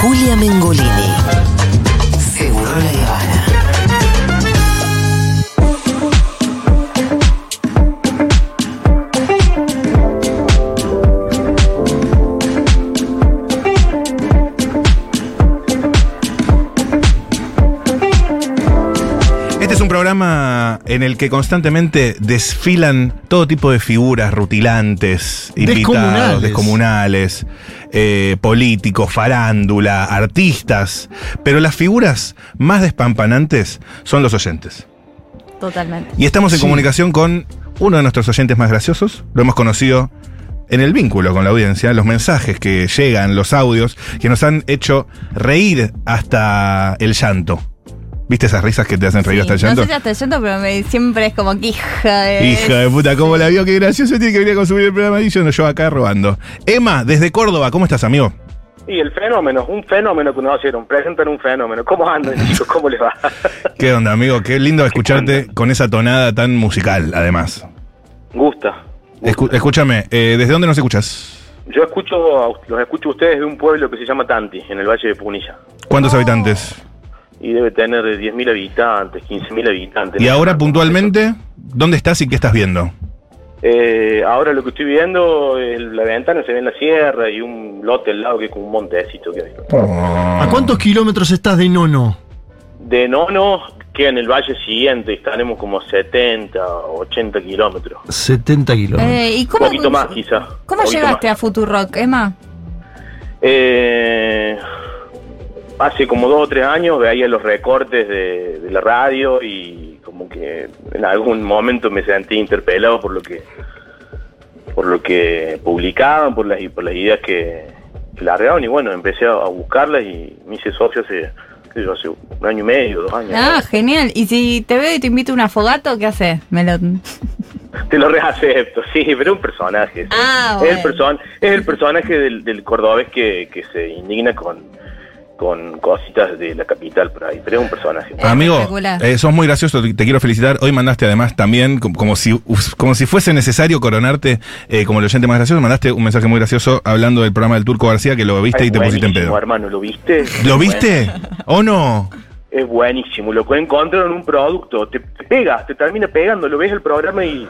Julia Mengolini. En el que constantemente desfilan todo tipo de figuras rutilantes, invitados, Descomunales. descomunales, eh, políticos, farándula, artistas. Pero las figuras más despampanantes son los oyentes. Totalmente. Y estamos en Sí. comunicación con uno de nuestros oyentes más graciosos. Lo hemos conocido en el vínculo con la audiencia, los mensajes que llegan, los audios, que nos han hecho reír hasta el llanto. ¿Viste esas risas que te hacen reír hasta el Sí, no llanto? sé si hasta el llanto, pero me- siempre es como que hija de. Hija de puta, ¿cómo la vio? Qué gracioso tiene que venir a consumir el programa y yo no yo acá robando. Emma, desde Córdoba, ¿cómo estás, amigo? Y el fenómeno, un fenómeno que nos hicieron, presentan un fenómeno. ¿Cómo andan, chicos? ¿Cómo les va? ¿Qué onda, amigo? Qué lindo escucharte con esa tonada tan musical, además. Gusta. Escu- escúchame, eh, ¿desde dónde nos escuchas? Yo escucho, los escucho a ustedes de un pueblo que se llama Tanti, en el Valle de Punilla. ¿Cuántos habitantes? Y debe tener 10.000 habitantes, 15.000 habitantes. Y ahora, puntualmente, ¿dónde estás y qué estás viendo? Eh, ahora lo que estoy viendo, en la ventana se ve en la sierra y un lote al lado que es como un montecito que hay. ¿A cuántos kilómetros estás de Nono? De Nono, que en el valle siguiente estaremos como 70, 80 kilómetros. 70 kilómetros. Eh, ¿Y Un cómo, poquito más, quizá. ¿Cómo llegaste más. a Futurock, Emma? Eh, hace como dos o tres años veía los recortes de, de la radio y como que en algún momento me sentí interpelado por lo que por lo que publicaban, por las por las ideas que, que largaban y bueno, empecé a, buscarlas y me hice socio hace, qué sé yo, hace un año y medio, dos años. Ah, genial. Y si te veo y te invito a una fogato, ¿qué haces? Me lo... Te lo reacepto, sí, pero es un personaje. sí. Ah, es, el bueno. person es el personaje del, del cordobés que, que se indigna con, con cositas de la capital por ahí, pero es un personaje. Amigo, Espectacular. eh, sos muy gracioso, te te quiero felicitar. Hoy mandaste además también, com- como si, como si fuese necesario coronarte eh, como el oyente más gracioso, mandaste un mensaje muy gracioso hablando del programa del Turco García que lo viste Ay, y te pusiste en buenísimo, pedo. hermano, ¿lo viste? ¿Lo viste? ¿O no? Es buenísimo, lo que encontraron un producto, te, te pega, te termina pegando, lo ves el programa y,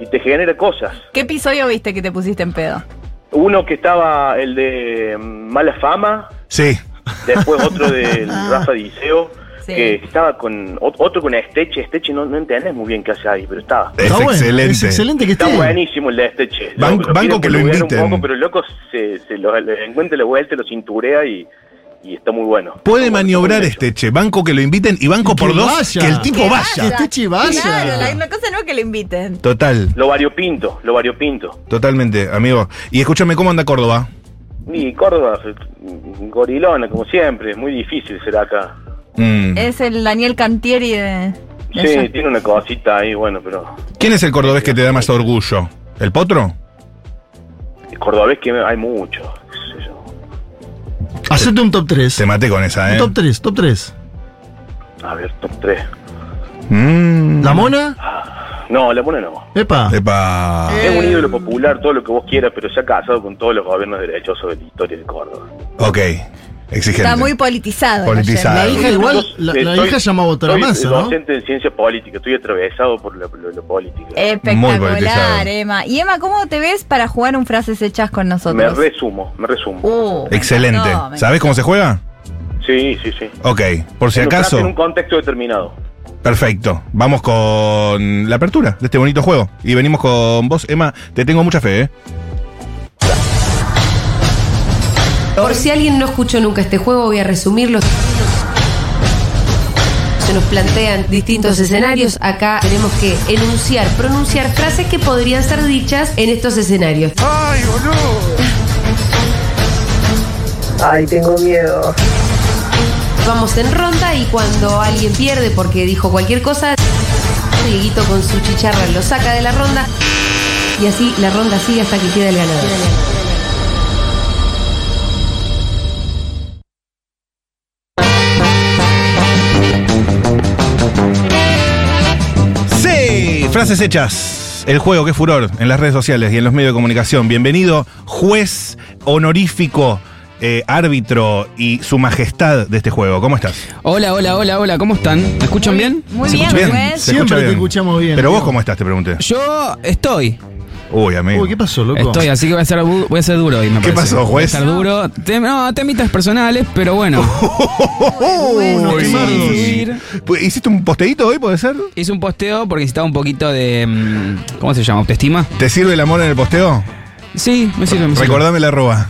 y te genera cosas. ¿Qué episodio viste que te pusiste en pedo? Uno que estaba el de mm, Mala Fama, Sí. Después otro del Rafa Diceo, Sí. que estaba con ot- otro con Esteche, Esteche no, no entendés muy bien qué hace ahí, pero estaba. Es Está bueno, excelente. Es excelente que Está esté. buenísimo el de Esteche. Banco- que lo inviten. Un poco, pero el loco se, se lo, le encuentra la vuelta, lo cinturea y, y está muy bueno. Puede maniobrar muy este che, banco que lo inviten y banco por dos, vaya. que el tipo Que vaya. vaya. Este vaya. Claro, la, la cosa no es que le inviten. Total, Lo variopinto, lo variopinto. totalmente, amigo. Y escúchame, ¿cómo anda Córdoba? Y Córdoba, gorilona, como siempre, es muy difícil ser acá. Mm. Es el Daniel Cantieri de... Sí, tiene una cosita ahí, bueno, pero ¿Quién es el cordobés que te da más orgullo? ¿El potro? cordobés que hay mucho. qué sé yo. Hacete un top 3. Te maté con esa, Un ¿eh? top 3, top 3. A ver, top 3. Mm. ¿La mona? No, la pone no. Epa. Epa. Es un ídolo popular, todo lo que vos quieras, pero se ha casado con todos los gobiernos derechosos de la historia de Córdoba. Ok, exigente. Está muy politizado. Politizado. La hija igual, la, eh, la soy- hija llama a votar a soy masa, ¿no? docente en ciencia política, estoy atravesado por lo, lo. Muy politizado. Espectacular, Emma. Y Emma, ¿cómo te ves para jugar un frases hechas con me nosotros? resumo, me resumo. Uh, me Excelente. me ¿Sabés cómo se juega? Sí, sí, sí. Ok, por si En acaso. En un contexto determinado. Perfecto. Vamos con la apertura de este bonito juego. Y venimos con vos, Emma. Te tengo mucha fe, ¿eh? Por si alguien no escuchó nunca este juego, voy a resumirlo. Se nos plantean distintos escenarios. Acá tenemos que enunciar, pronunciar frases que podrían ser dichas en estos escenarios. Ay, tengo miedo. Vamos en ronda y cuando alguien pierde porque dijo cualquier cosa, Dieguito con su chicharra lo saca de la ronda y así la ronda sigue hasta que queda el ganador. Sí, frases hechas. El juego, qué furor en las redes sociales y en los medios de comunicación. Bienvenido, juez honorífico eh, árbitro y su majestad de este juego. ¿Cómo estás? Hola, hola, hola, hola, ¿cómo están? ¿Me escuchan Muy- bien? muy ¿Se bien, Juez. Se Siempre escucha te bien. escuchamos bien, Pero vos cómo estás, te pregunté. Yo estoy. Uy, amigo. Uy, ¿qué pasó, loco? Estoy, así que voy a ser, voy a ser duro hoy, me ¿Qué parece. pasó, Voy a juez? estar duro. Tem- no, temitas personales, pero bueno. Uy. Pues, ¿Hiciste un posteíto hoy, puede ser? Hice un posteo porque necesitaba un poquito de. mm, ¿Cómo se llama? ¿Autoestima? ¿Te sirve el amor en el posteo? Sí, me sirve. me sirve. Recordame la arroba.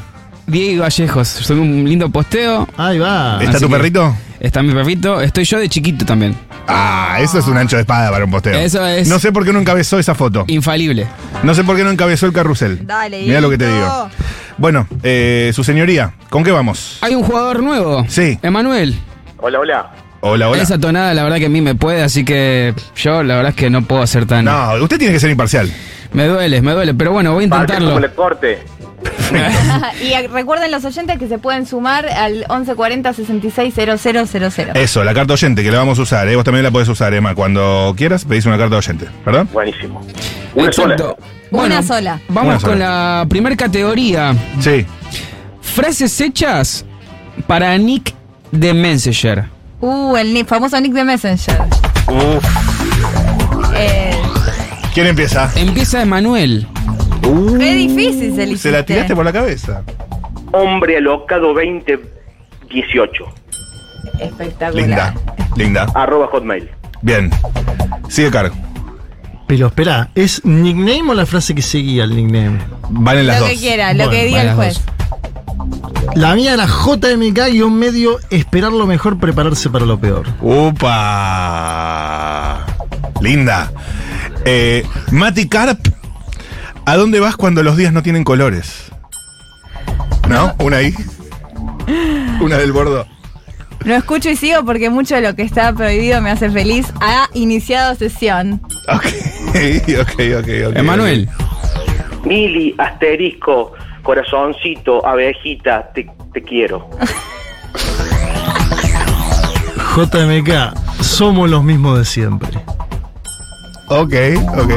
Diego Vallejos. Soy un lindo posteo. Ahí va. ¿Está así tu que- perrito? Está mi perrito. Estoy yo de chiquito también. Ah, eso es un ancho de espada para un posteo. Eso es- No sé por qué no encabezó esa foto. Infalible. No sé por qué no encabezó el carrusel. Dale, Mira lo que te Dieguito. digo. Bueno, eh, su señoría, ¿con qué vamos? Hay un jugador nuevo. Sí. Emanuel. Hola, hola. Hola, hola. Esa tonada, la verdad que a mí me puede, así que yo la verdad es que no puedo hacer tan. No, usted tiene que ser imparcial. Me duele, me duele, pero bueno, voy a intentarlo. como le corte. y recuerden los oyentes que se pueden sumar al 1140 660000. Eso, la carta oyente que la vamos a usar. ¿eh? Vos también la podés usar, Emma. Cuando quieras, pedís una carta oyente. ¿Perdón? Buenísimo. Una sola. Exacto. Una sola. Vamos Una sola. con la primera categoría. Sí. Frases hechas para Nick de Messenger. Uh, el famoso nick de Messenger. Uf. ¿Quién empieza? Empieza Emanuel. qué difícil se le Se la tiraste por la cabeza. Hombre alocado 2018. Espectacular. Linda. Linda. Arroba hotmail. Bien. Sigue cargo. Pero espera, ¿es nickname o la frase que seguía el nickname? Valen las Lo dos. que quiera, lo Bueno, que diga el juez. La mía era JMK medio esperar lo mejor, prepararse para lo peor. ¡Upa! Linda. Eh, Mati Carp, ¿a dónde vas cuando los días no tienen colores? ¿No? Una ahí. Una del bordo. Lo escucho y sigo porque mucho de lo que está prohibido me hace feliz. Ha iniciado sesión. Ok, ok, ok, ok. Emanuel. Mili, asterisco, corazoncito, abejita, te, te quiero. JMK, somos los mismos de siempre. Ok, ok.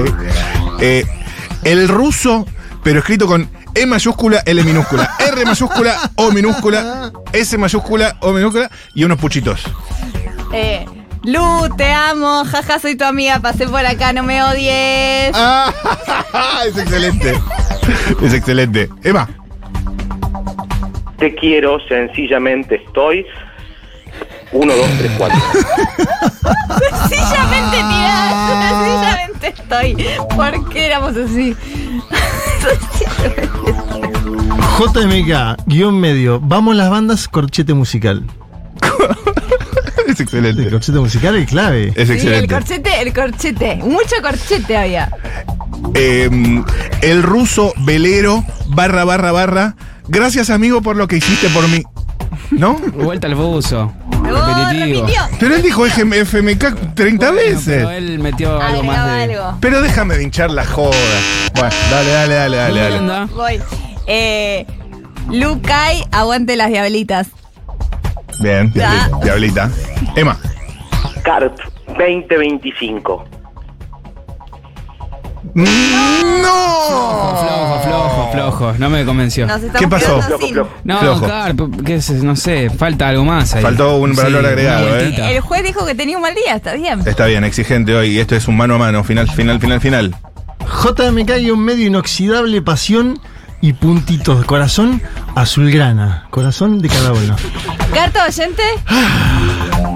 Eh, el ruso, pero escrito con E mayúscula, L minúscula, R mayúscula, O minúscula, S mayúscula, O minúscula y unos puchitos. Eh, Lu, te amo. Jaja, soy tu amiga. Pasé por acá, no me odies. Ah, es excelente. Es excelente. Emma. Te quiero, sencillamente estoy. 1, 2, 3, 4. Sencillamente tirada. Sencillamente estoy. ¿Por qué éramos así? JMK, guion medio, vamos las bandas, corchete musical. Es El excelente. corchete musical es clave. Es Sí, el excelente. corchete, el corchete. Mucho corchete había. Eh, el ruso velero, barra, barra, barra. Gracias, amigo, por lo que hiciste por mí. ¿No? Vuelta al buzo. Repitió. Pero él dijo FM FMK 30 Bueno, veces. Pero él metió algo más de. algo. Pero déjame de hinchar la joda. Bueno, dale, dale, dale, dale, ¿Dónde dale. Voy. Eh, Lucay, aguante las diablitas. Bien, diablita. diablita. Emma. Carp 2025. ¡No! Flojo, flojo, flojo. No me convenció. Nos estamos ¿Qué pasó? quedando Flojo, sin- flojo. No, Flojo. Carp, qué sé, no sé, falta algo más ahí. Faltó un valor una agregado, ¿eh? vueltita. El juez dijo que tenía un mal día, está bien. Está bien, exigente hoy. Y esto es un mano a mano. Final, final, final, final. JMK guion medio inoxidable, pasión y puntitos de corazón azulgrana. Corazón de cada uno. ¿Carta oyente?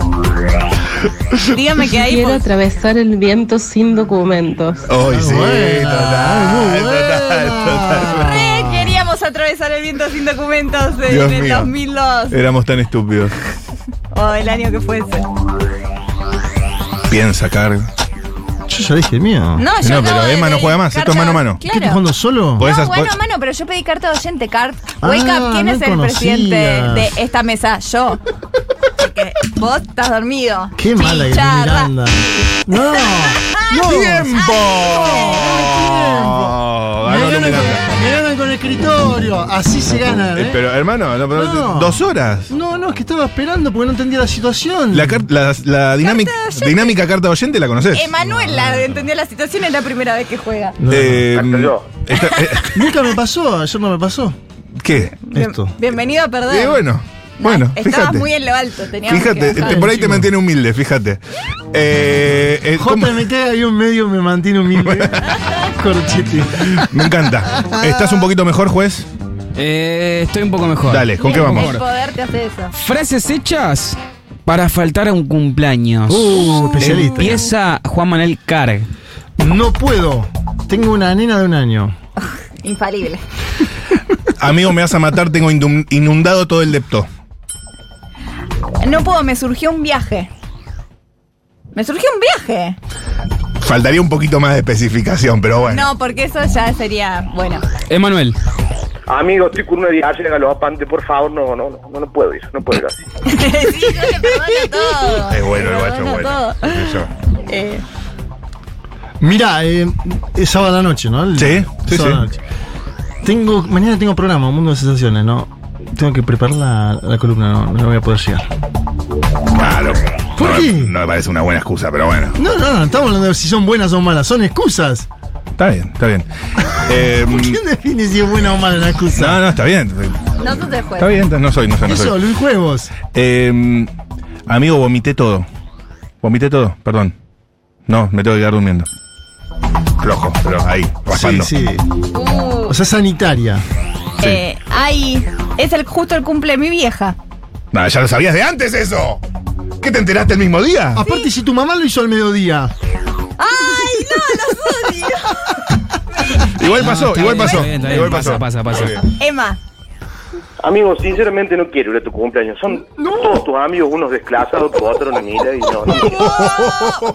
Dígame que ahí. Quiero pues, atravesar el viento sin documentos. Hoy sí, buena, total, total, total. re queríamos atravesar el viento sin documentos en Dios el mío. 2002. Éramos tan estúpidos. O el año que fuese. Piensa, Car. Yo ya dije el mío. No, yo No, pero Emma no juega más, esto es mano a mano. ¿Qué estás Claro. jugando solo? Podés- No, bueno, podés- mano, pero yo pedí carta de oyente, Cart. Ah, Wake up, ¿quién no es el conocía. presidente de esta mesa? Yo. Porque vos estás dormido. Qué mala que es. Miranda. No, no. ¡Tiempo! Me ganan, con, me ganan con escritorio. Así se gana. Eh, ¿eh? Pero hermano, no, pero No. dos horas. No, no, es que estaba esperando porque no entendía la situación. La, car- la, la dinámica, de oyente. dinámica carta oyente la conoces. Emanuel la entendió la situación, es la primera vez que juega. No, Eh, Hasta yo. esta- eh, Nunca me pasó, ayer no me pasó. ¿Qué? Bien- Esto. bienvenido a perder. Y bueno, bueno, Estabas fíjate. muy en lo alto, teníamos Fíjate, que este, por ahí te mantiene humilde, fíjate. Eh, eh, ¿cómo? JMK ahí un medio me mantiene humilde. Corchete. Me encanta. ¿Estás un poquito mejor, juez? Eh, estoy un poco mejor. Dale, ¿con qué El vamos? poder te hace eso. Frases hechas para faltar a un cumpleaños. Uh, especialista. Empieza Juan Manuel Carg. No puedo. Tengo una nena de un año. Infalible. Amigo, me vas a matar, tengo inundado todo el depto. No puedo, me surgió un viaje. Me surgió un viaje. Faltaría un poquito más de especificación, pero bueno. No, porque eso ya sería. Bueno. Emanuel. Amigo, estoy con una diarrea galopante, por favor, no, no, no, no puedo ir, no puedo ir así. sí, yo le perdono todo. Es bueno, el guacho, perdono bueno. todo. Eh, Mira, eh, es sábado a la noche, ¿no? El- Sí, sí, sábado a la sí. noche. Tengo, mañana tengo programa, Mundo de Sensaciones, ¿no? Tengo que preparar la, la columna, no, no voy a poder llegar. Claro. ¿Por no, qué? no me parece una buena excusa, pero bueno. No, no, no, estamos hablando de si son buenas o malas, son excusas. Está bien, está bien. Eh, ¿Quién define si es buena o mala una excusa? no, no, está bien. no tú te juegas. Está bien, no soy, no soy, no Eso, soy. Luis Juegos. Eh, amigo, vomité todo. Vomité todo, perdón. No, me tengo que quedar durmiendo. Flojo, pero ahí, Sí, raspando. sí. Uh, O sea, sanitaria. eh, ay, es el, justo el cumple de mi vieja. No, ya lo sabías de antes eso. ¿Qué te enteraste el mismo día? Aparte, si tu mamá lo hizo al mediodía. ¡Ay, no, los odio! Igual pasó, está igual bien, pasó. está bien, está bien, Igual pasa, pasó. pasa, pasa. Muy bien. Emma, Amigo, sinceramente no quiero ir a tu cumpleaños. Son todos tus amigos unos desclasados que votaron a Mila y no, no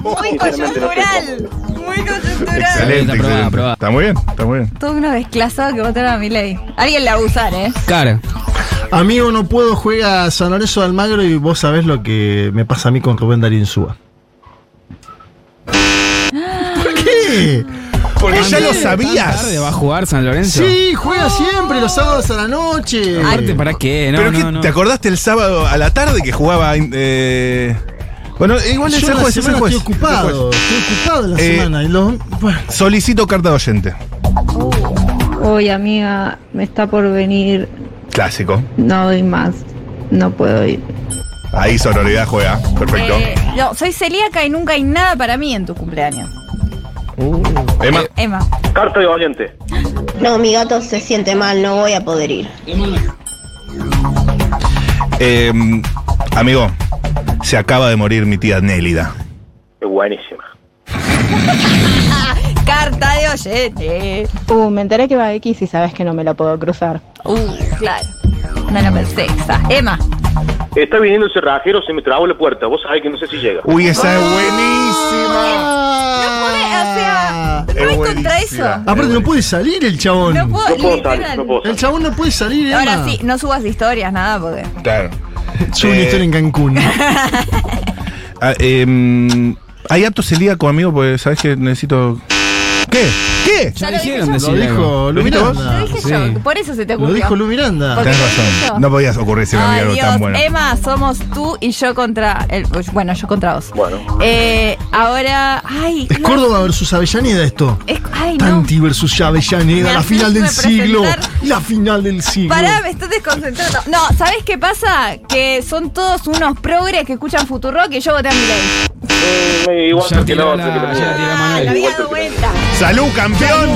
muy Sinceramente, no coyuntural. Muy coyuntural. Excelente, excelente. aprobada. Está muy bien, está muy bien. Todo uno desclasado que votaron a mi ley. Alguien la va a usar, ¿eh? Carg. Amigo, no puedo, juega San Lorenzo de Almagro y vos sabés lo que me pasa a mí con Rubén Darín Súa. ¿Por qué? Porque ya lo Tarde sabías. va a jugar San Lorenzo. Sí, juega siempre los sábados a la noche. Aparte, ¿para qué? No, ¿Pero no, qué, no. te acordaste el sábado a la tarde que jugaba? eh, bueno, igual es el juez, es el juez. estoy ocupado, estoy ocupado la Eh, semana. Y los- bueno, Solicito carta de oyente. Hoy amiga, me está por venir, Clásico. no doy más, no puedo ir. Ahí sonoridad juega. Perfecto. Eh, no, soy celíaca y nunca hay nada para mí en tu cumpleaños. Emma. Emma. Carta de oyente. No, mi gato se siente mal, no voy a poder ir. eh, amigo, se acaba de morir mi tía Nélida. Es buenísima. Carta de oyente. Uh, me enteré que va a X y sabes que no me la puedo cruzar. Uh, claro. No la pensé. esa. Emma. Está viniendo el cerrajero, se me trabó la puerta. Vos sabés que no sé si llega. Uy, esa es buenísima. No puede, o sea, no Es contra buenísima. eso. aparte, no puede salir el chabón. No puedo, No puedo salir, no puedo El chabón no puede salir, Ahora Emma. sí, no subas historias, nada, porque. Claro. Yo eh, una historia en Cancún. ah, em, eh, ahí apto se liga conmigo porque sabes que necesito. ¿Qué? ¿Qué? Ya lo dije dijeron yo. decir Lo algo. dijo Lu ¿Lo dije yo, por eso se te ocurrió. Lo dijo Lu Miranda. Porque- Tenés razón. No podías ocurrirse Ay, Dios. tan buena. Emma, somos tú y yo contra. El, pues, bueno, yo contra vos. Bueno. Eh, ahora. Ay. Es no, Córdoba versus Avellaneda esto. es- ay, no. Tanti versus Avellaneda, la final del siglo. La final del siglo. Pará, me estás desconcentrando. No, ¿sabes qué pasa? Que son todos unos progres que escuchan Futurock y yo voté a mi ley. Salud, campeón.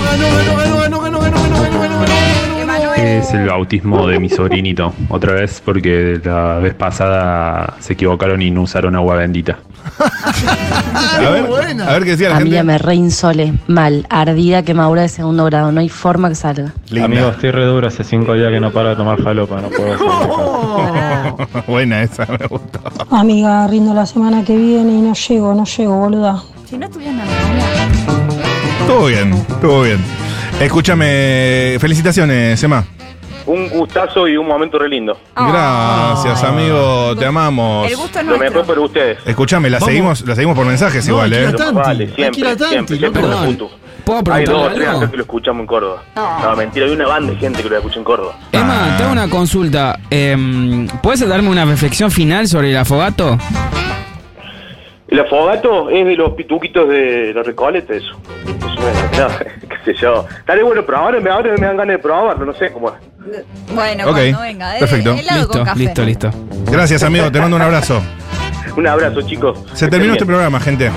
Es el bautismo de mi sobrinito, otra vez, porque la vez pasada se equivocaron y no usaron agua bendita. a, ver, a qué decía la Amiga, gente. me reinsole mal, ardida que quemadura de segundo grado, no hay forma que salga. Linda. Amigo, estoy re duro hace cinco días que no paro de tomar jalopa, no puedo hacer Buena esa, me gustó. Amiga, rindo la semana que viene y no llego, no llego, boluda. Si no estuvieran nada. Estuvo bien, estuvo bien. Escúchame, felicitaciones, Emma. Un gustazo y un momento re lindo. Gracias, amigo, te amamos. El gusto es Lo mejor nuestro. para ustedes. Escúchame, la Vamos. seguimos, la seguimos por mensajes No, igual, ¿eh? Tanti, Vale, hay que siempre, ir a Tanti, siempre, siempre loco. me junto. ¿Puedo Hay dos o tres acá que lo escuchamos en Córdoba. No. No, mentira, hay una banda de gente que lo escucha en Córdoba. Emma, Ah. te hago una consulta. Em, ¿Puedes darme una reflexión final sobre el afogato? El afogato es de los pituquitos de la Recoleta, eso. No es nada. sé yo. Estaría bueno probarlo, me- ahora me dan ganas de probarlo, no sé cómo es. Bueno, Ok, cuando venga. eh, perfecto. Listo, café. listo, listo. Gracias, amigo. Te mando un abrazo. Un abrazo, chicos. Se terminó este programa, gente. No,